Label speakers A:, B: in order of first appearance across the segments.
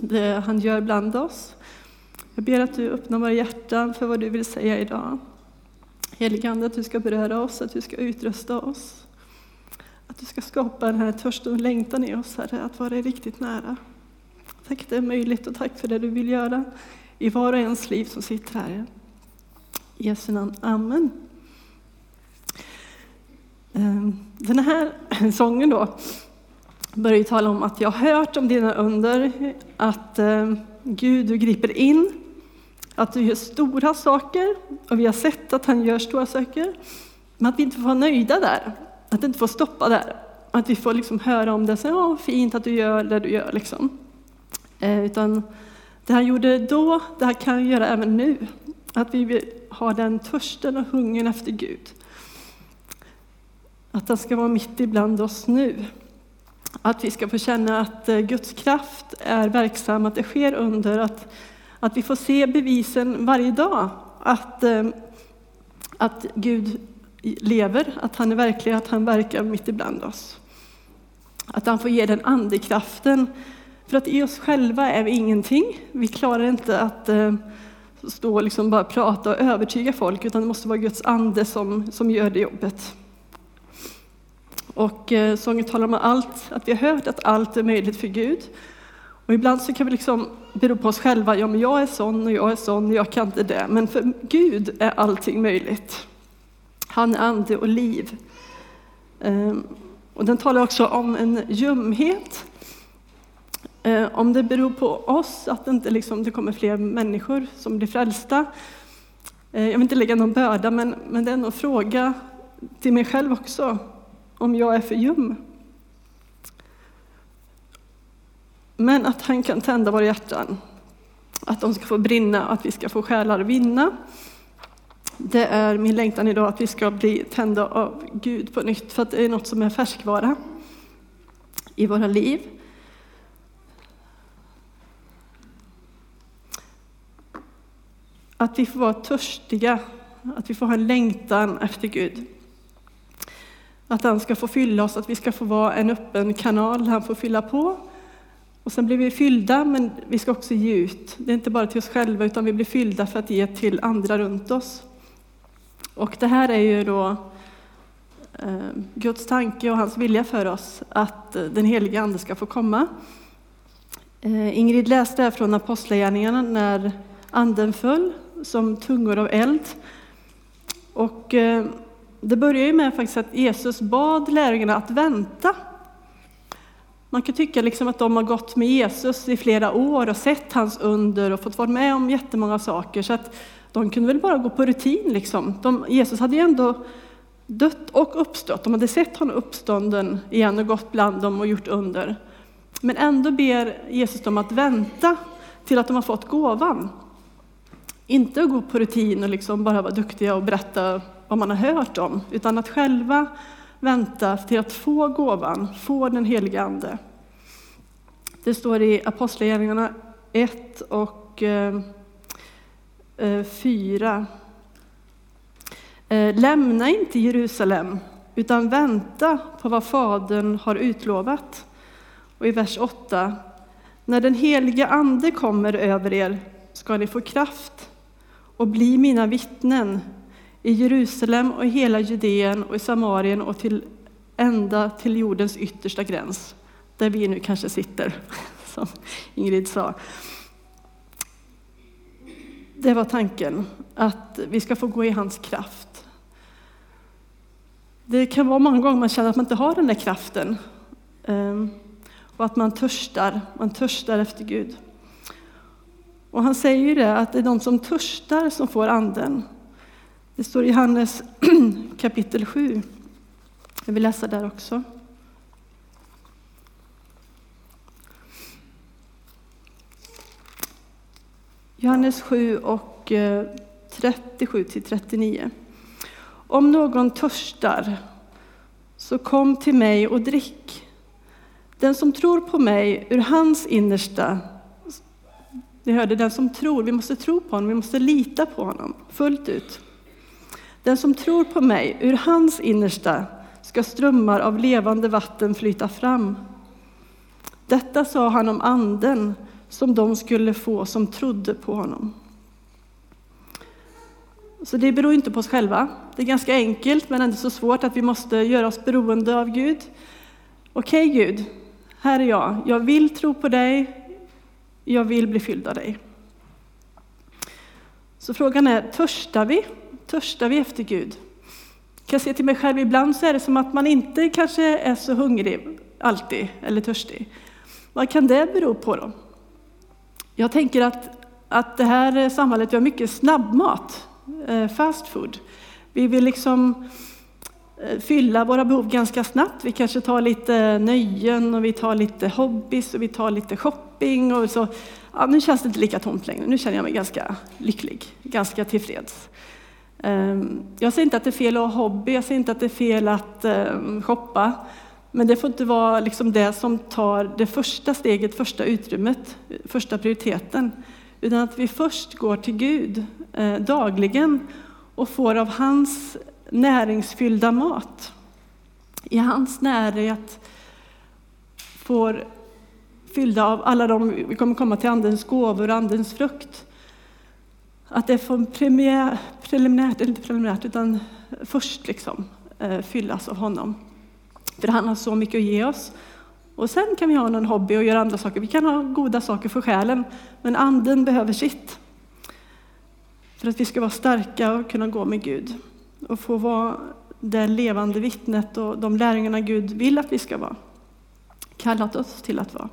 A: det han gör bland oss. Jag ber att du öppnar våra hjärtan för vad du vill säga idag. Helige Ande, att du ska beröra oss, att du ska utrusta oss. Att du ska skapa den här törsten och längtan i oss, Herre, att vara riktigt nära. Tack att det är möjligt och tack för det du vill göra i var och ens liv som sitter här. I Jesu namn. Amen. Ehm, den här sången då börjar tala om att jag har hört om dina under, att eh, Gud, du griper in, att du gör stora saker och vi har sett att han gör stora saker. Men att vi inte får vara nöjda där, att det inte får stoppa där. Att vi får liksom höra om det, så, ja, fint att du gör det du gör. Liksom. Eh, utan det han gjorde då, det här kan han göra även nu. Att vi har den törsten och hungern efter Gud. Att han ska vara mitt ibland oss nu. Att vi ska få känna att eh, Guds kraft är verksam, att det sker under, att, att vi får se bevisen varje dag. Att, eh, att Gud lever, att han är verklig, att han verkar mitt ibland oss. Att han får ge den andekraften. För att i oss själva är vi ingenting. Vi klarar inte att eh, stå och liksom bara prata och övertyga folk, utan det måste vara Guds ande som, som gör det jobbet. Och eh, sången talar om allt, att vi har hört att allt är möjligt för Gud. Och ibland så kan vi liksom bero på oss själva, ja men jag är sån och jag är sån och jag kan inte det. Men för Gud är allting möjligt. Han är ande och liv. Ehm, och den talar också om en ljumhet. Ehm, om det beror på oss att det inte liksom, det kommer fler människor som blir frälsta. Ehm, jag vill inte lägga någon börda, men, men det är en fråga till mig själv också om jag är för ljum. Men att han kan tända våra hjärtan, att de ska få brinna, att vi ska få själar vinna. Det är min längtan idag, att vi ska bli tända av Gud på nytt, för att det är något som är färskvara i våra liv. Att vi får vara törstiga, att vi får ha en längtan efter Gud. Att han ska få fylla oss, att vi ska få vara en öppen kanal där han får fylla på. Och sen blir vi fyllda, men vi ska också ge ut. Det är inte bara till oss själva, utan vi blir fyllda för att ge till andra runt oss. Och det här är ju då eh, Guds tanke och hans vilja för oss, att eh, den heliga Ande ska få komma. Eh, Ingrid läste här från Apostlagärningarna när Anden föll som tungor av eld. Och det börjar ju med faktiskt att Jesus bad lärjungarna att vänta. Man kan tycka liksom att de har gått med Jesus i flera år och sett hans under och fått vara med om jättemånga saker, så att de kunde väl bara gå på rutin. Liksom. De, Jesus hade ju ändå dött och uppstått. De hade sett honom uppstånden igen och gått bland dem och gjort under. Men ändå ber Jesus dem att vänta till att de har fått gåvan. Inte att gå på rutin och liksom bara vara duktiga och berätta vad man har hört om, utan att själva vänta till att få gåvan, få den helige Ande. Det står i Apostlagärningarna 1 och eh, eh, 4. Eh, lämna inte Jerusalem, utan vänta på vad Fadern har utlovat. Och i vers 8. När den heliga Ande kommer över er ska ni få kraft och bli mina vittnen i Jerusalem och i hela Judeen och i Samarien och till ända till jordens yttersta gräns, där vi nu kanske sitter, som Ingrid sa. Det var tanken, att vi ska få gå i hans kraft. Det kan vara många gånger man känner att man inte har den där kraften ehm, och att man törstar, man törstar efter Gud. Och han säger ju det, att det är de som törstar som får anden. Det står i Johannes kapitel 7. Jag vill läsa där också. Johannes 7 och eh, 37 till 39. Om någon törstar, så kom till mig och drick. Den som tror på mig, ur hans innersta ni hörde, den som tror, vi måste tro på honom, vi måste lita på honom fullt ut. Den som tror på mig, ur hans innersta ska strömmar av levande vatten flyta fram. Detta sa han om anden som de skulle få som trodde på honom. Så det beror inte på oss själva. Det är ganska enkelt men ändå så svårt att vi måste göra oss beroende av Gud. Okej okay, Gud, här är jag. Jag vill tro på dig. Jag vill bli fylld av dig. Så frågan är, törstar vi? Törstar vi efter Gud? Jag kan se till mig själv, ibland så är det som att man inte kanske är så hungrig alltid, eller törstig. Vad kan det bero på då? Jag tänker att, att det här samhället, vi har mycket snabbmat, eh, fast food. Vi vill liksom eh, fylla våra behov ganska snabbt. Vi kanske tar lite nöjen och vi tar lite hobbys och vi tar lite shopping och så. Ja, nu känns det inte lika tomt längre. Nu känner jag mig ganska lycklig, ganska tillfreds. Ehm, jag säger inte att det är fel att ha hobby, jag säger inte att det är fel att ehm, shoppa. Men det får inte vara liksom det som tar det första steget, första utrymmet, första prioriteten. Utan att vi först går till Gud eh, dagligen och får av hans näringsfyllda mat. I hans närhet får fyllda av alla de, vi kommer komma till Andens gåvor och Andens frukt. Att det får premiär, preliminärt, eller inte preliminärt, utan först liksom eh, fyllas av honom. För han har så mycket att ge oss. Och sen kan vi ha någon hobby och göra andra saker. Vi kan ha goda saker för själen, men anden behöver sitt. För att vi ska vara starka och kunna gå med Gud och få vara det levande vittnet och de lärjungarna Gud vill att vi ska vara. Kallat oss till att vara.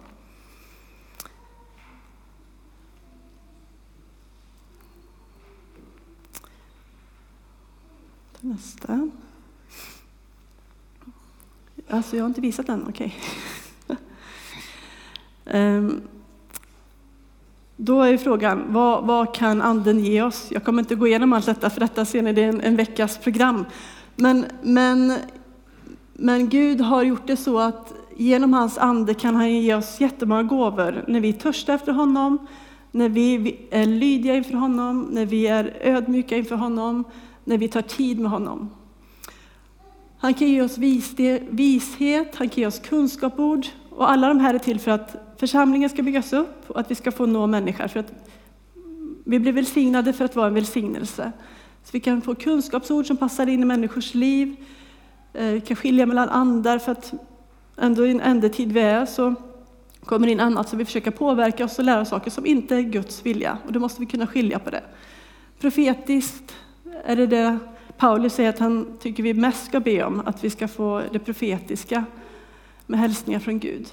A: Nästa. Alltså, jag har inte visat den, okej. Okay. um, ehm, då är frågan, vad, vad, kan Anden ge oss? Jag kommer inte gå igenom allt detta, för detta ser ni, det är en, en veckas program. Men, men, men Gud har gjort det så att genom hans Ande kan han ge oss jättemånga gåvor. När vi törstar efter honom, när vi är lydiga inför honom, när vi är ödmjuka inför honom, när vi tar tid med honom. Han kan ge oss vishet, han kan ge oss kunskapsord och alla de här är till för att församlingen ska byggas upp och att vi ska få nå människor. För att vi blir välsignade för att vara en välsignelse. Så vi kan få kunskapsord som passar in i människors liv. Vi kan skilja mellan andar för att ändå i en ändetid vi är så kommer in annat som vi försöker påverka oss och lära oss saker som inte är Guds vilja. Och då måste vi kunna skilja på det. Profetiskt är det det Paulus säger att han tycker vi mest ska be om, att vi ska få det profetiska med hälsningar från Gud.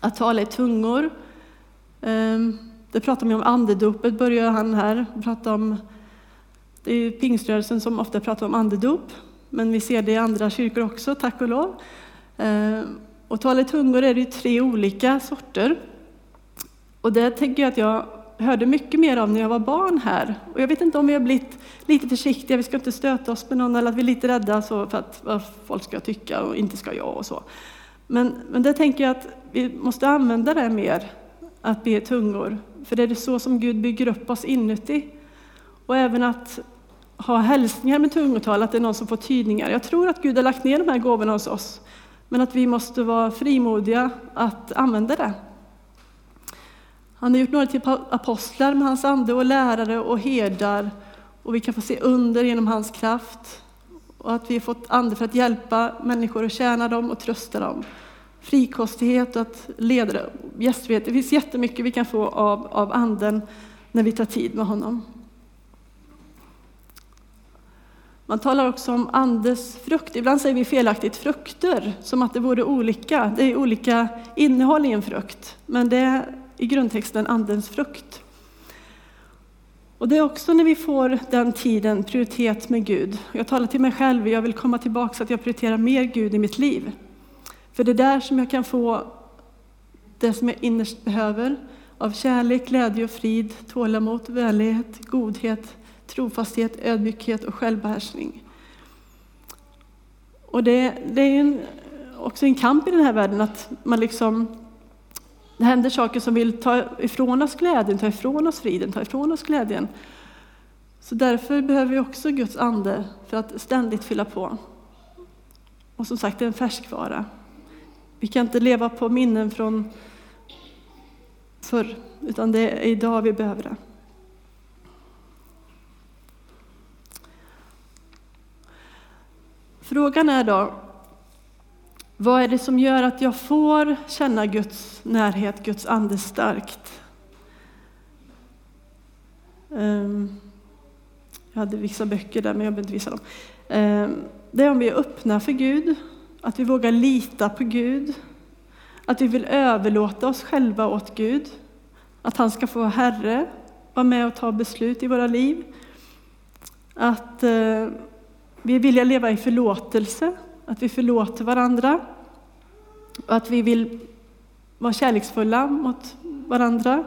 A: Att tala i tungor. Ehm, det pratar man om andedopet, börjar han här prata om. Det är pingströrelsen som ofta pratar om andedop, men vi ser det i andra kyrkor också, tack och lov. Ehm, och tala i tungor är det tre olika sorter. Och det tänker jag att jag hörde mycket mer av när jag var barn här. Och jag vet inte om vi har blivit lite försiktiga, vi ska inte stöta oss med någon eller att vi är lite rädda så för att vad folk ska tycka och inte ska jag och så. Men, men det tänker jag att vi måste använda det mer, att be tungor. För det är det så som Gud bygger upp oss inuti. Och även att ha hälsningar med tungotal, att det är någon som får tydningar. Jag tror att Gud har lagt ner de här gåvorna hos oss, men att vi måste vara frimodiga att använda det. Han har gjort några till apostlar med hans ande och lärare och herdar och vi kan få se under genom hans kraft och att vi har fått ande för att hjälpa människor och tjäna dem och trösta dem. Frikostighet och att leda gästfrihet. Det finns jättemycket vi kan få av, av anden när vi tar tid med honom. Man talar också om andes frukt. Ibland säger vi felaktigt frukter, som att det vore olika. Det är olika innehåll i en frukt, men det i grundtexten Andens frukt. Och det är också när vi får den tiden prioritet med Gud. Jag talar till mig själv, jag vill komma tillbaka så att jag prioriterar mer Gud i mitt liv. För det är där som jag kan få det som jag innerst behöver av kärlek, glädje och frid, tålamod, vänlighet, godhet, trofasthet, ödmjukhet och självbehärskning. Och det, det är en, också en kamp i den här världen att man liksom det händer saker som vill ta ifrån oss glädjen, ta ifrån oss friden, ta ifrån oss glädjen. Så därför behöver vi också Guds ande för att ständigt fylla på. Och som sagt, det är en färskvara. Vi kan inte leva på minnen från förr, utan det är idag vi behöver det. Frågan är då, vad är det som gör att jag får känna Guds närhet, Guds ande starkt? Ehm, jag hade vissa böcker där, men jag behöver inte visa dem. Ehm, det är om vi är öppna för Gud, att vi vågar lita på Gud, att vi vill överlåta oss själva åt Gud, att han ska få vara Herre, vara med och ta beslut i våra liv. Att eh, vi vill leva i förlåtelse, att vi förlåter varandra och att vi vill vara kärleksfulla mot varandra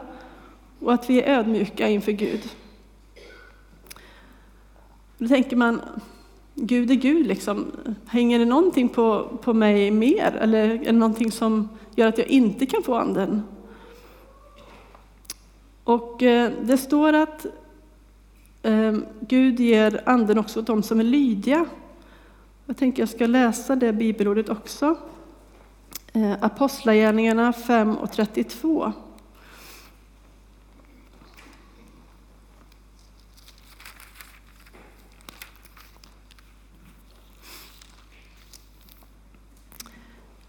A: och att vi är ödmjuka inför Gud. Då tänker man, Gud är Gud, liksom. hänger det någonting på, på mig mer? Eller är det någonting som gör att jag inte kan få anden? Och eh, det står att eh, Gud ger anden också åt dem som är lydiga. Jag tänker jag ska läsa det bibelordet också. Eh, Apostlagärningarna 5 och 32.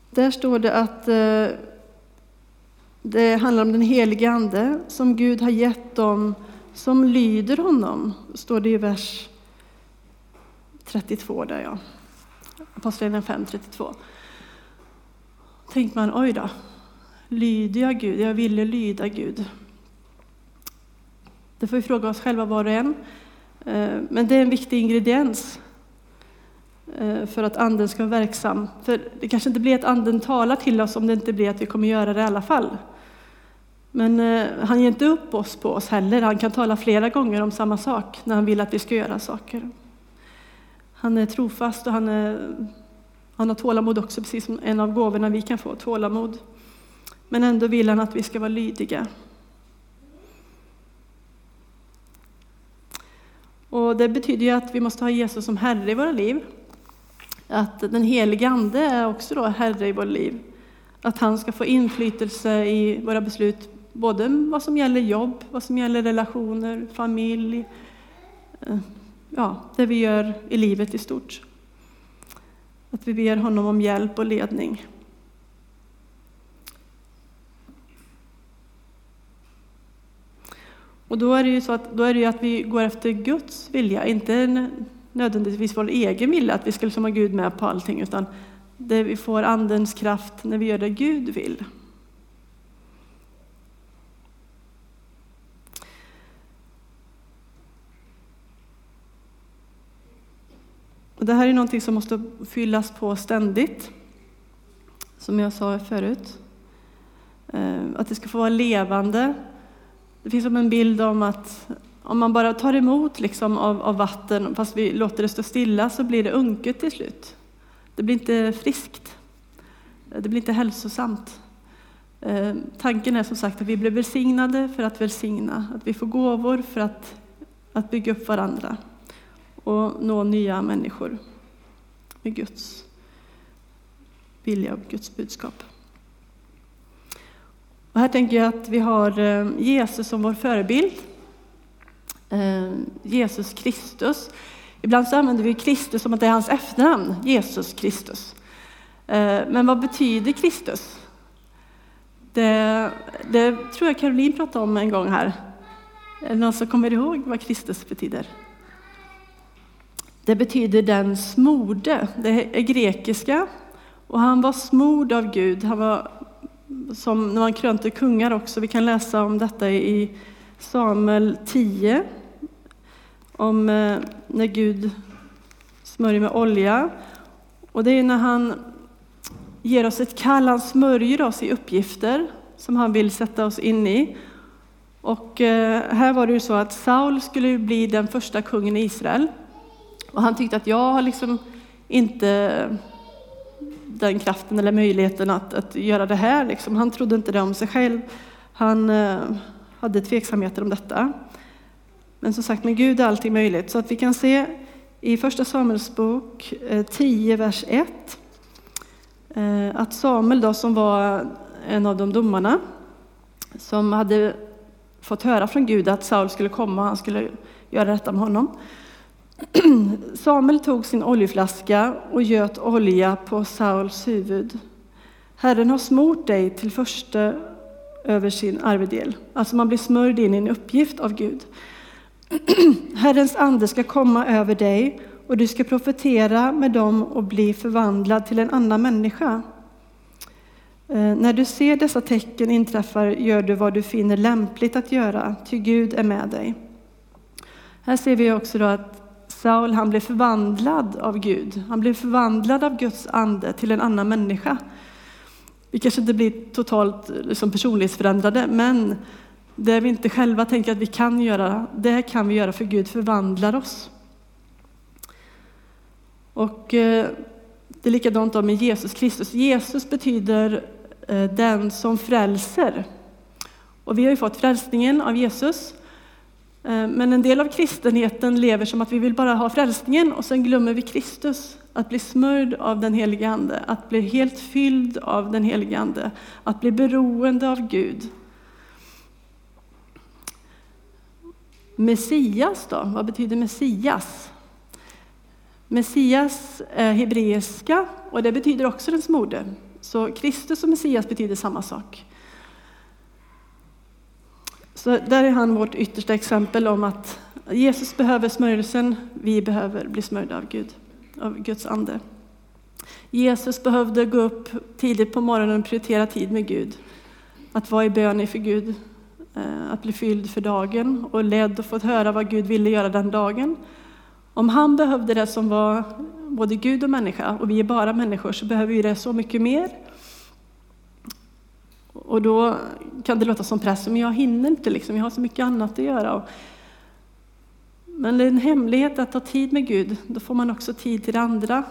A: Där står det att eh, det handlar om den helige Ande som Gud har gett dem som lyder honom, står det i vers 32 där ja. Apostlagärningarna 5, 32. tänkte man, oj då, lyder jag Gud? Jag ville lyda Gud. Det får vi fråga oss själva var och en. Eh, men det är en viktig ingrediens eh, för att anden ska vara verksam. För det kanske inte blir att anden talar till oss om det inte blir att vi kommer göra det i alla fall. Men eh, han ger inte upp oss på oss heller. Han kan tala flera gånger om samma sak när han vill att vi ska göra saker. Han är trofast och han, är, han har tålamod också, precis som en av gåvorna vi kan få, tålamod. Men ändå vill han att vi ska vara lydiga. Och det betyder ju att vi måste ha Jesus som Herre i våra liv. Att den helige Ande är också då Herre i vårt liv. Att han ska få inflytelse i våra beslut, både vad som gäller jobb, vad som gäller relationer, familj, eh, ja, det vi gör i livet i stort. Att vi ber honom om hjälp och ledning. Och då är det ju så att, då är det att vi går efter Guds vilja, inte nödvändigtvis vår egen vilja, att vi ska liksom ha Gud med på allting, utan det vi får Andens kraft när vi gör det Gud vill. Och det här är någonting som måste fyllas på ständigt, som jag sa förut. Eh, att det ska få vara levande. Det finns som en bild om att om man bara tar emot liksom av, av vatten, fast vi låter det stå stilla, så blir det unket till slut. Det blir inte friskt. Det blir inte hälsosamt. Eh, tanken är som sagt att vi blir välsignade för att välsigna, att vi får gåvor för att, att bygga upp varandra och nå nya människor med Guds vilja och Guds budskap. Och här tänker jag att vi har eh, Jesus som vår förebild. Eh, Jesus Kristus. Ibland så använder vi Kristus som att det är hans efternamn, Jesus Kristus. Eh, men vad betyder Kristus? Det, det tror jag Caroline pratade om en gång här. Är det någon som kommer ihåg vad Kristus betyder? Det betyder den smorde. Det är grekiska. Och han var smord av Gud. Han var som när man krönte kungar också. Vi kan läsa om detta i Samuel 10, om eh, när Gud smörjer med olja. Och det är när han ger oss ett kall, han smörjer oss i uppgifter som han vill sätta oss in i. Och eh, här var det ju så att Saul skulle bli den första kungen i Israel. Och han tyckte att jag har liksom inte den kraften eller möjligheten att, att göra det här. Liksom. Han trodde inte det om sig själv. Han eh, hade tveksamheter om detta. Men som sagt, med Gud är allting möjligt. Så att vi kan se i Första Samuelsbok 10, eh, vers 1, eh, att Samuel då, som var en av de domarna, som hade fått höra från Gud att Saul skulle komma och han skulle göra detta med honom. Samuel tog sin oljeflaska och göt olja på Sauls huvud. Herren har smort dig till första över sin arvedel. Alltså man blir smörjd in i en uppgift av Gud. Herrens ande ska komma över dig och du ska profetera med dem och bli förvandlad till en annan människa. Eh, när du ser dessa tecken inträffar gör du vad du finner lämpligt att göra, ty Gud är med dig. Här ser vi också då att Saul han blev förvandlad av Gud. Han blev förvandlad av Guds ande till en annan människa. Vi kanske inte blir totalt liksom, personlighetsförändrade, men det vi inte själva tänker att vi kan göra, det kan vi göra för Gud förvandlar oss. Och eh, det är likadant med Jesus Kristus. Jesus betyder eh, den som frälser. Och vi har ju fått frälsningen av Jesus. Eh, men en del av kristenheten lever som att vi vill bara ha frälsningen och sen glömmer vi Kristus. Att bli smörjd av den helige Ande, att bli helt fylld av den helige Ande, att bli beroende av Gud. Messias då, vad betyder Messias? Messias är hebreiska och det betyder också den smorde. Så Kristus och Messias betyder samma sak. Så där är han vårt yttersta exempel om att Jesus behöver smörjelsen, vi behöver bli smörjda av Gud, av Guds ande. Jesus behövde gå upp tidigt på morgonen och prioritera tid med Gud. Att vara i bön inför Gud, eh, att bli fylld för dagen och ledd och fått höra vad Gud ville göra den dagen. Om han behövde det som var både Gud och människa, och vi är bara människor, så behöver vi det så mycket mer. Och då kan det låta som press, men jag hinner inte, liksom. jag har så mycket annat att göra. Men det är en hemlighet att ta tid med Gud, då får man också tid till det andra.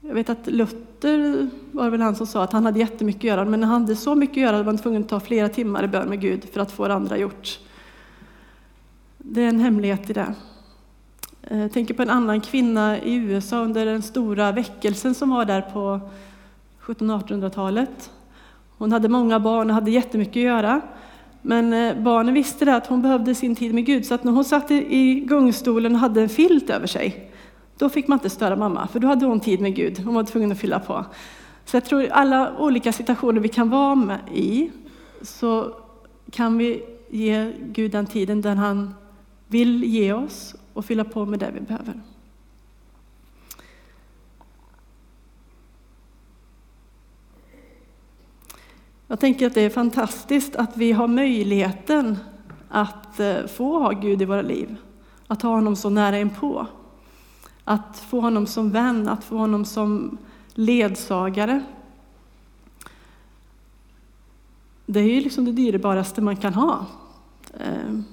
A: Jag vet att Luther var väl han som sa att han hade jättemycket att göra, men när han hade så mycket att göra var han tvungen att ta flera timmar i bön med Gud för att få det andra gjort. Det är en hemlighet i det. Jag tänker på en annan kvinna i USA under den stora väckelsen som var där på 1700-1800-talet. Hon hade många barn och hade jättemycket att göra. Men eh, barnen visste det att hon behövde sin tid med Gud, så att när hon satt i gungstolen och hade en filt över sig, då fick man inte störa mamma, för då hade hon tid med Gud. Hon var tvungen att fylla på. Så jag tror alla olika situationer vi kan vara med i, så kan vi ge Gud den tiden den han vill ge oss och fylla på med det vi behöver. Jag tänker att det är fantastiskt att vi har möjligheten att eh, få ha Gud i våra liv, att ha honom så nära inpå. Att få honom som vän, att få honom som ledsagare. Det är ju liksom det dyrbaraste man kan ha. Ehm.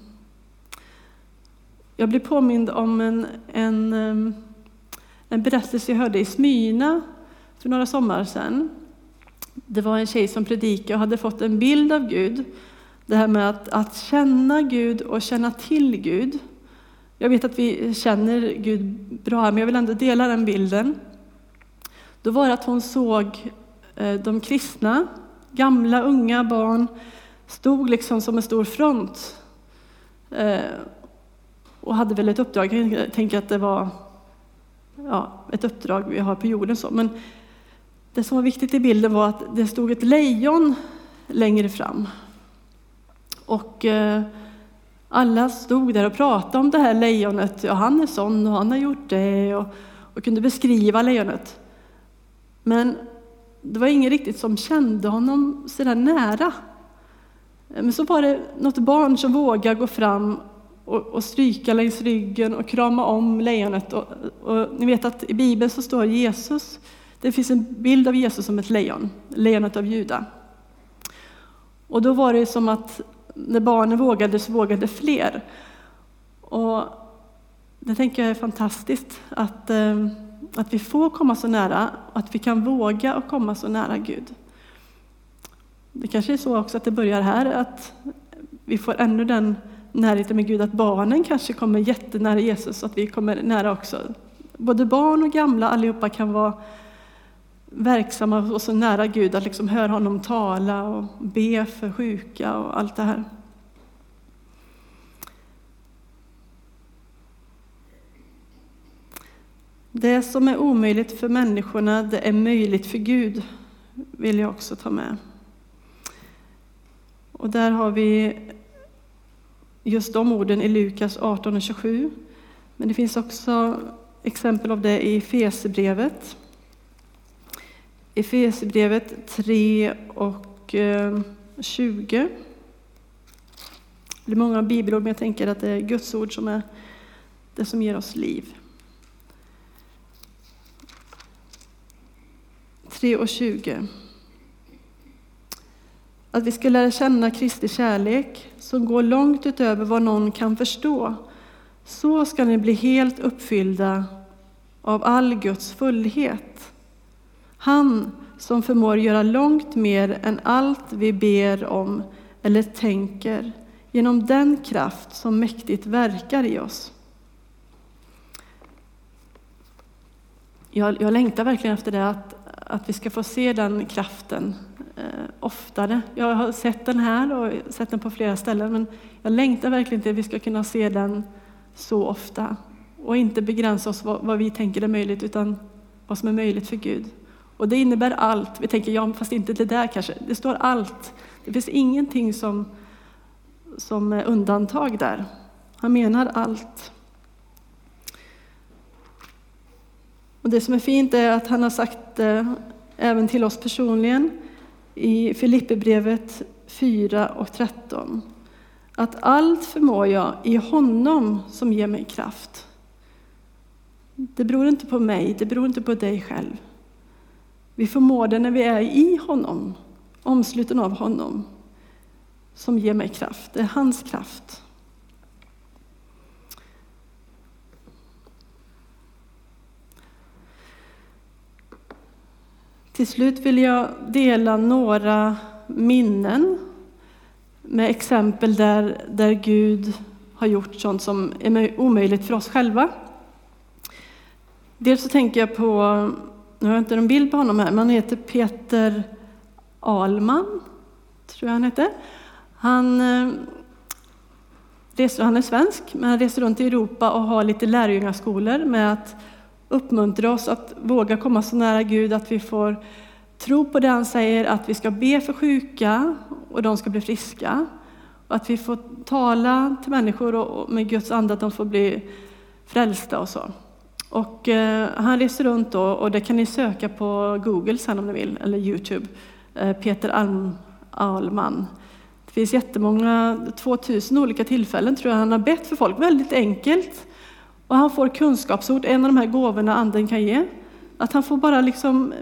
A: Jag blev påmind om en, en, ehm, en berättelse jag hörde i Smyna för några sommar sedan. Det var en tjej som predikade och hade fått en bild av Gud. Det här med att, att känna Gud och känna till Gud. Jag vet att vi känner Gud bra, men jag vill ändå dela den bilden. Då var det att hon såg eh, de kristna, gamla, unga, barn, stod liksom som en stor front eh, och hade väl ett uppdrag. Jag tänker att det var ja, ett uppdrag vi har på jorden. Så. Men det som var viktigt i bilden var att det stod ett lejon längre fram. Och eh, alla stod där och pratade om det här lejonet. Ja, han är sån och han har gjort det och, och kunde beskriva lejonet. Men det var ingen riktigt som kände honom så där nära. Eh, men så var det något barn som vågade gå fram och, och stryka längs ryggen och krama om lejonet. Och, och, ni vet att i Bibeln så står Jesus, det finns en bild av Jesus som ett lejon, lejonet av Juda. Och då var det som att när barnen vågade så vågade fler. Och det tänker jag är fantastiskt, att, eh, att vi får komma så nära, att vi kan våga och komma så nära Gud. Det kanske är så också att det börjar här, att vi får ännu den närheten med Gud, att barnen kanske kommer jättenära Jesus, att vi kommer nära också. Både barn och gamla, allihopa kan vara verksamma och så nära Gud att liksom höra honom tala och be för sjuka och allt det här. Det som är omöjligt för människorna, det är möjligt för Gud, vill jag också ta med. Och där har vi just de orden i Lukas 18 och 27. Men det finns också exempel av det i Fesebrevet. Efesierbrevet 3 och eh, 20. Det är många bibelord, men jag tänker att det är Guds ord som är det som ger oss liv. 3 och 20. Att vi ska lära känna Kristi kärlek som går långt utöver vad någon kan förstå. Så ska ni bli helt uppfyllda av all Guds fullhet. Han som förmår göra långt mer än allt vi ber om eller tänker genom den kraft som mäktigt verkar i oss. Jag, jag längtar verkligen efter det, att, att vi ska få se den kraften eh, oftare. Jag har sett den här och sett den på flera ställen, men jag längtar verkligen till att vi ska kunna se den så ofta och inte begränsa oss vad, vad vi tänker är möjligt, utan vad som är möjligt för Gud. Och det innebär allt. Vi tänker, ja, fast inte det där kanske. Det står allt. Det finns ingenting som, som är undantag där. Han menar allt. Och det som är fint är att han har sagt det även till oss personligen i Filipperbrevet 4 och 13. Att allt förmår jag i honom som ger mig kraft. Det beror inte på mig, det beror inte på dig själv. Vi förmår det när vi är i honom, omsluten av honom, som ger mig kraft. Det är hans kraft. Till slut vill jag dela några minnen med exempel där, där Gud har gjort sånt som är omöjligt för oss själva. Dels så tänker jag på, nu har jag inte någon bild på honom här, men han heter Peter Alman, tror jag han heter. Han, eh, reser, han är svensk, men han reser runt i Europa och har lite lärjungaskolor med att uppmuntra oss att våga komma så nära Gud att vi får tro på det han säger, att vi ska be för sjuka och de ska bli friska. Och att vi får tala till människor och med Guds ande att de får bli frälsta och så. Och eh, han reser runt då, och det kan ni söka på Google sen om ni vill, eller Youtube. Eh, Peter Alm, Alman. Det finns jättemånga, 2000 olika tillfällen tror jag han har bett för folk, väldigt enkelt. Och han får kunskapsord, en av de här gåvorna anden kan ge. Att han får bara liksom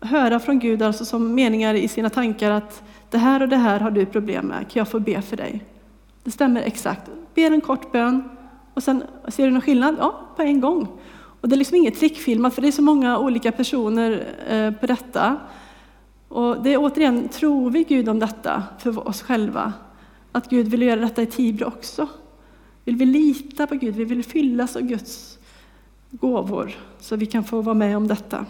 A: höra från Gud, alltså som meningar i sina tankar att det här och det här har du problem med, kan jag få be för dig? Det stämmer exakt. Ber en kort bön och sen ser du någon skillnad? Ja, på en gång. Och det är liksom inget trickfilmat, alltså för det är så många olika personer eh, på detta. Och det är återigen, tror vi Gud om detta för oss själva? Att Gud vill göra detta i Tibro också? Vill vi lita på Gud? Vi vill fyllas av Guds gåvor så vi kan få vara med om detta.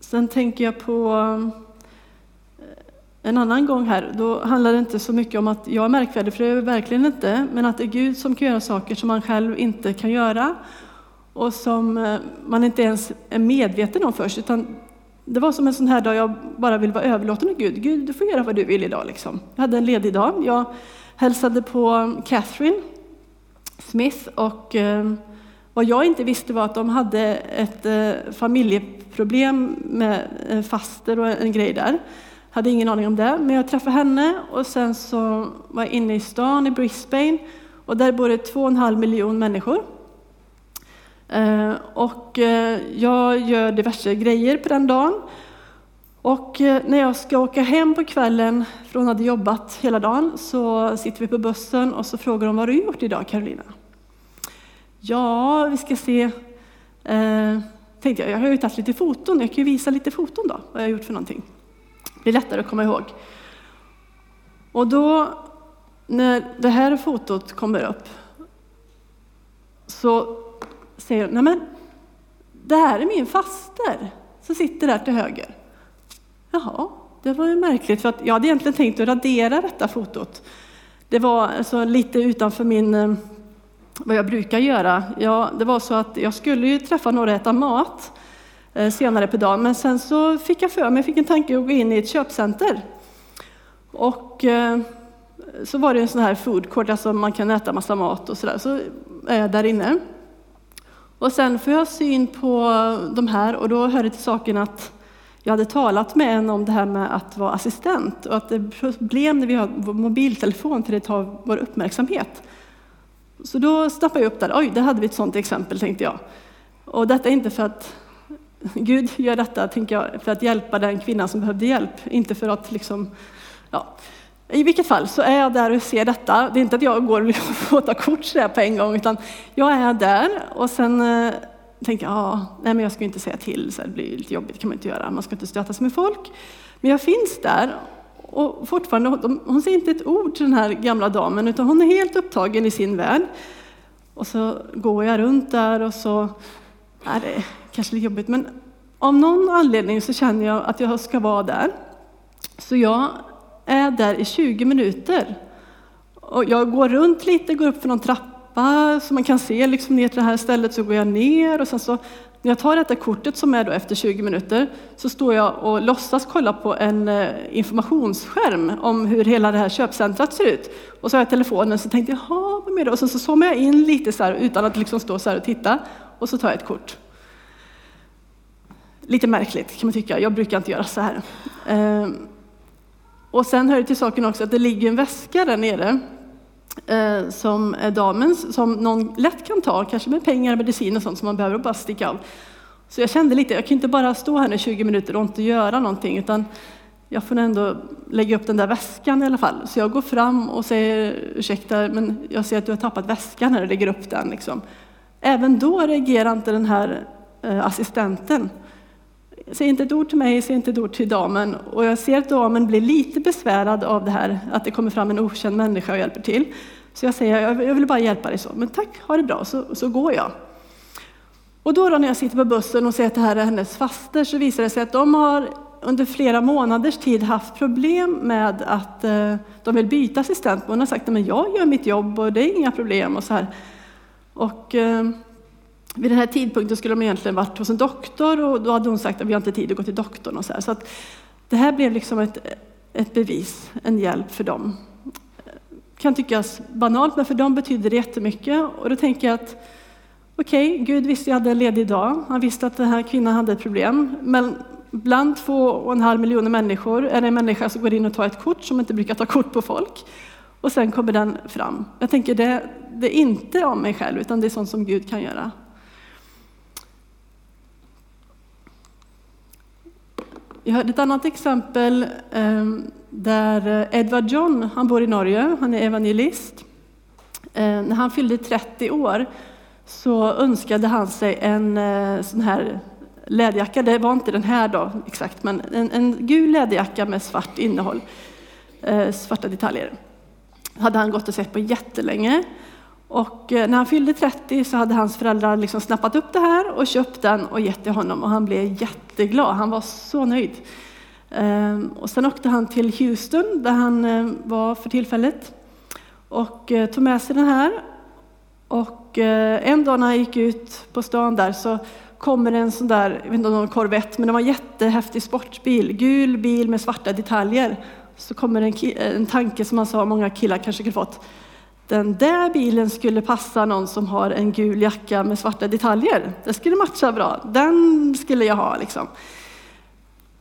A: Sen tänker jag på en annan gång här, då handlar det inte så mycket om att jag är märkvärdig, för det är jag verkligen inte, men att det är Gud som kan göra saker som man själv inte kan göra och som eh, man inte ens är medveten om först, utan det var som en sån här dag jag bara vill vara överlåten åt Gud. Gud, du får göra vad du vill idag. Liksom. Jag hade en ledig dag. Jag hälsade på Catherine Smith och eh, vad jag inte visste var att de hade ett eh, familjeproblem med faster och en grej där. Hade ingen aning om det, men jag träffade henne och sen så var jag inne i stan i Brisbane och där bor det två och en halv miljon människor. Eh, och eh, jag gör diverse grejer på den dagen. Och eh, när jag ska åka hem på kvällen, för hon hade jobbat hela dagen, så sitter vi på bussen och så frågar hon vad har du gjort idag Carolina? Ja, vi ska se. Eh, tänkte jag, jag har ju tagit lite foton, jag kan ju visa lite foton då, vad jag har gjort för någonting. Det blir lättare att komma ihåg. Och då, när det här fotot kommer upp, så säger hon, nej men det här är min faster som sitter där till höger. Jaha, det var ju märkligt för att jag hade egentligen tänkt att radera detta fotot. Det var alltså lite utanför min, eh, vad jag brukar göra. Ja, det var så att jag skulle ju träffa några och äta mat Eh, senare på dagen, men sen så fick jag för mig, fick en tanke att gå in i ett köpcenter. Och eh, så var det en sån här food court, alltså man kan äta massa mat och sådär, så är jag där inne. Och sen får jag syn på de här och då hör det till saken att jag hade talat med en om det här med att vara assistent och att det är problem när vi har vår mobiltelefon för det tar vår uppmärksamhet. Så då snappade jag upp där, oj, där hade vi ett sådant exempel tänkte jag. Och detta är inte för att Gud gör detta, tänker jag, för att hjälpa den kvinnan som behövde hjälp, inte för att liksom, ja. I vilket fall så är jag där och ser detta. Det är inte att jag går och tar kort på en gång, utan jag är där och sen eh, tänker jag, ah, nej men jag ska inte säga till, så det blir lite jobbigt, kan man inte göra, man ska inte stöta sig med folk. Men jag finns där och fortfarande, hon säger inte ett ord till den här gamla damen, utan hon är helt upptagen i sin värld. Och så går jag runt där och så, nej det är kanske lite jobbigt, men av någon anledning så känner jag att jag ska vara där. Så jag är där i 20 minuter. Och jag går runt lite, går upp för någon trappa så man kan se liksom ner till det här stället, så går jag ner och sen så när jag tar detta kortet som är då efter 20 minuter så står jag och låtsas kolla på en eh, informationsskärm om hur hela det här köpcentrat ser ut. Och så har jag telefonen så tänkte jag, jaha, vad mer det? Och sen så zoomar jag in lite så här utan att liksom stå så här och titta och så tar jag ett kort. Lite märkligt kan man tycka, jag brukar inte göra så här. Ehm, och sen hör det till saken också att det ligger en väska där nere eh, som är damens, som någon lätt kan ta, kanske med pengar, medicin och sånt som man behöver och bara sticka av. Så jag kände lite, jag kan inte bara stå här i 20 minuter och inte göra någonting, utan jag får ändå lägga upp den där väskan i alla fall. Så jag går fram och säger ursäkta, men jag ser att du har tappat väskan här och lägger upp den. Liksom. Även då reagerar inte den här eh, assistenten. Säg inte ett ord till mig, säg inte ett ord till damen. Och jag ser att damen blir lite besvärad av det här, att det kommer fram en okänd människa och hjälper till. Så jag säger, jag vill bara hjälpa dig så. Men tack, ha det bra, så, så går jag. Och då, då när jag sitter på bussen och ser att det här är hennes faster så visar det sig att de har under flera månaders tid haft problem med att eh, de vill byta assistent. Hon har sagt men jag gör mitt jobb och det är inga problem. och så här. Och, eh, vid den här tidpunkten skulle de egentligen varit hos en doktor och då hade hon sagt att vi har inte tid att gå till doktorn. Och så här. så att det här blev liksom ett, ett bevis, en hjälp för dem. Kan tyckas banalt, men för dem betyder det jättemycket. Och då tänker jag att okej, okay, Gud visste jag hade en ledig dag. Han visste att den här kvinnan hade ett problem. Men bland två och en halv miljoner människor är det en människa som går in och tar ett kort som inte brukar ta kort på folk. Och sen kommer den fram. Jag tänker det, det är inte om mig själv, utan det är sånt som Gud kan göra. Jag hörde ett annat exempel ehm, där eh, Edward John, han bor i Norge, han är evangelist. Eh, när han fyllde 30 år så önskade han sig en eh, sån här läderjacka. Det var inte den här då exakt, men en, en gul läderjacka med svart innehåll, svarta detaljer hade han gått och sett på jättelänge. Och eh, när han fyllde 30 så hade hans föräldrar liksom snappat upp det här och köpt den och gett till honom och han blev jätteglad. Han var så nöjd. Ehm, och sen åkte han till Houston där han eh, var för tillfället och eh, tog med sig den här. Och en dag när han gick ut på stan där så kommer en sån där, jag vet inte om det var en Corvette, men det var en jättehäftig sportbil, gul bil med svarta detaljer. Så kommer en, en tanke som man sa många killar kanske kunde fått den där bilen skulle passa någon som har en gul jacka med svarta detaljer. Det skulle matcha bra. Den skulle jag ha liksom.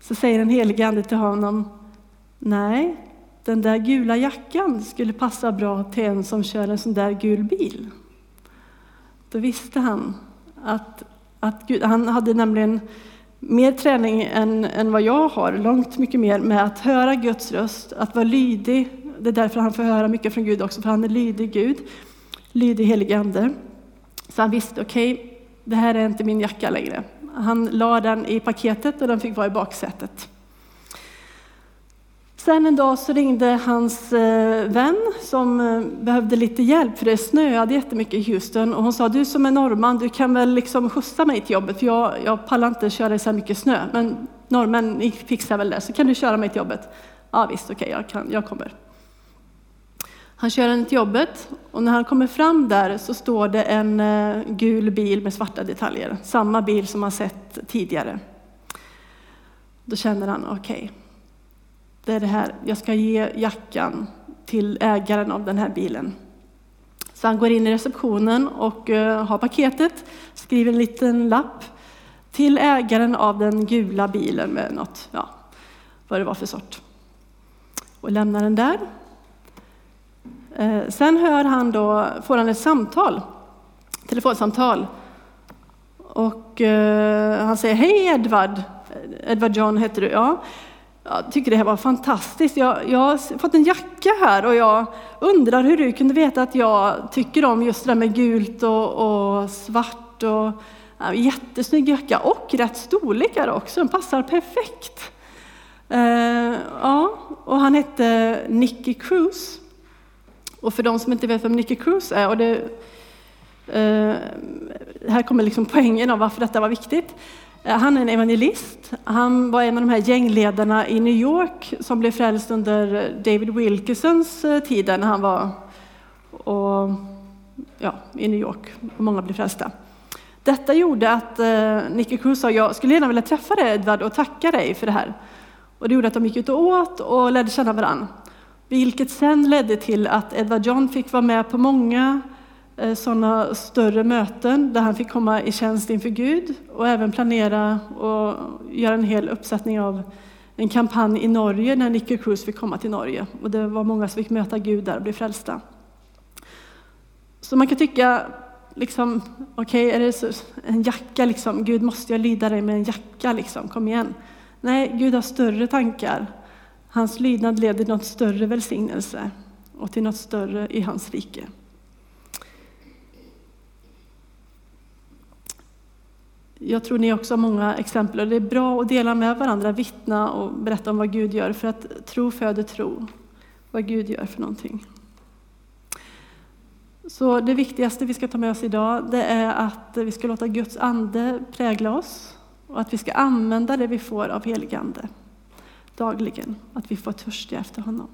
A: Så säger den helige Ande till honom, nej, den där gula jackan skulle passa bra till en som kör en sån där gul bil. Då visste han att, att Gud, han hade nämligen mer träning än, än vad jag har, långt mycket mer med att höra Guds röst, att vara lydig det är därför han får höra mycket från Gud också, för han är lydig Gud, lydig helig ande. Så han visste, okej, okay, det här är inte min jacka längre. Han la den i paketet och den fick vara i baksätet. Sen en dag så ringde hans eh, vän som eh, behövde lite hjälp för det snöade jättemycket i Houston och hon sa du som är norrman, du kan väl liksom skjutsa mig till jobbet för jag, jag pallar inte köra i så här mycket snö. Men norrmän, ni fixar väl det, så kan du köra mig till jobbet? Ja visst, okej, okay, jag, jag kommer. Han kör henne till jobbet och när han kommer fram där så står det en eh, gul bil med svarta detaljer. Samma bil som han sett tidigare. Då känner han, okej, okay, det är det här, jag ska ge jackan till ägaren av den här bilen. Så han går in i receptionen och eh, har paketet, skriver en liten lapp till ägaren av den gula bilen med något, ja, vad det var för sort. Och lämnar den där. Eh, sen hör han då, får han ett samtal, telefonsamtal. Och eh, han säger, hej Edvard, Edvard John heter du, ja. Jag tycker det här var fantastiskt. Jag, jag, har fått en jacka här och jag undrar hur du kunde veta att jag tycker om just det där med gult och, och svart. Och, ja, jättesnygg jacka och rätt storlekar också, den passar perfekt. Uh, ja, och han hette Nicky Cruz. Och för de som inte vet vem Nicky Cruz är, och det, uh, här kommer liksom poängen av varför detta var viktigt. Eh, han är en evangelist. Han var en av de här gängledarna i New York som blev frälst under eh, David Wilkinsons eh, tid när han var och, ja, i New York och många blev frälsta. Detta gjorde att eh, Nicky Cruz sa, jag skulle gärna vilja träffa dig Edvard och tacka dig för det här. Och det gjorde att de gick ut och åt och lärde känna varandra. Vilket sen ledde till att Edward John fick vara med på många Eh, sådana större möten där han fick komma i tjänst inför Gud och även planera och göra en hel uppsättning av en kampanj i Norge när Nicky Cruz fick komma till Norge. Och det var många som fick möta Gud där och bli frälsta. Så man kan tycka, liksom, okej, okay, är det en jacka liksom? Gud, måste jag lyda dig med en jacka liksom? Kom igen. Nej, Gud har större tankar. Hans lydnad leder till något större välsignelse och till något större i hans rike. Jag tror ni också har många exempel och det är bra att dela med varandra, vittna och berätta om vad Gud gör för att tro föder tro. Vad Gud gör för någonting. Så det viktigaste vi ska ta med oss idag det är att vi ska låta Guds ande prägla oss och att vi ska använda det vi får av helig ande dagligen. Att vi får törstiga efter honom.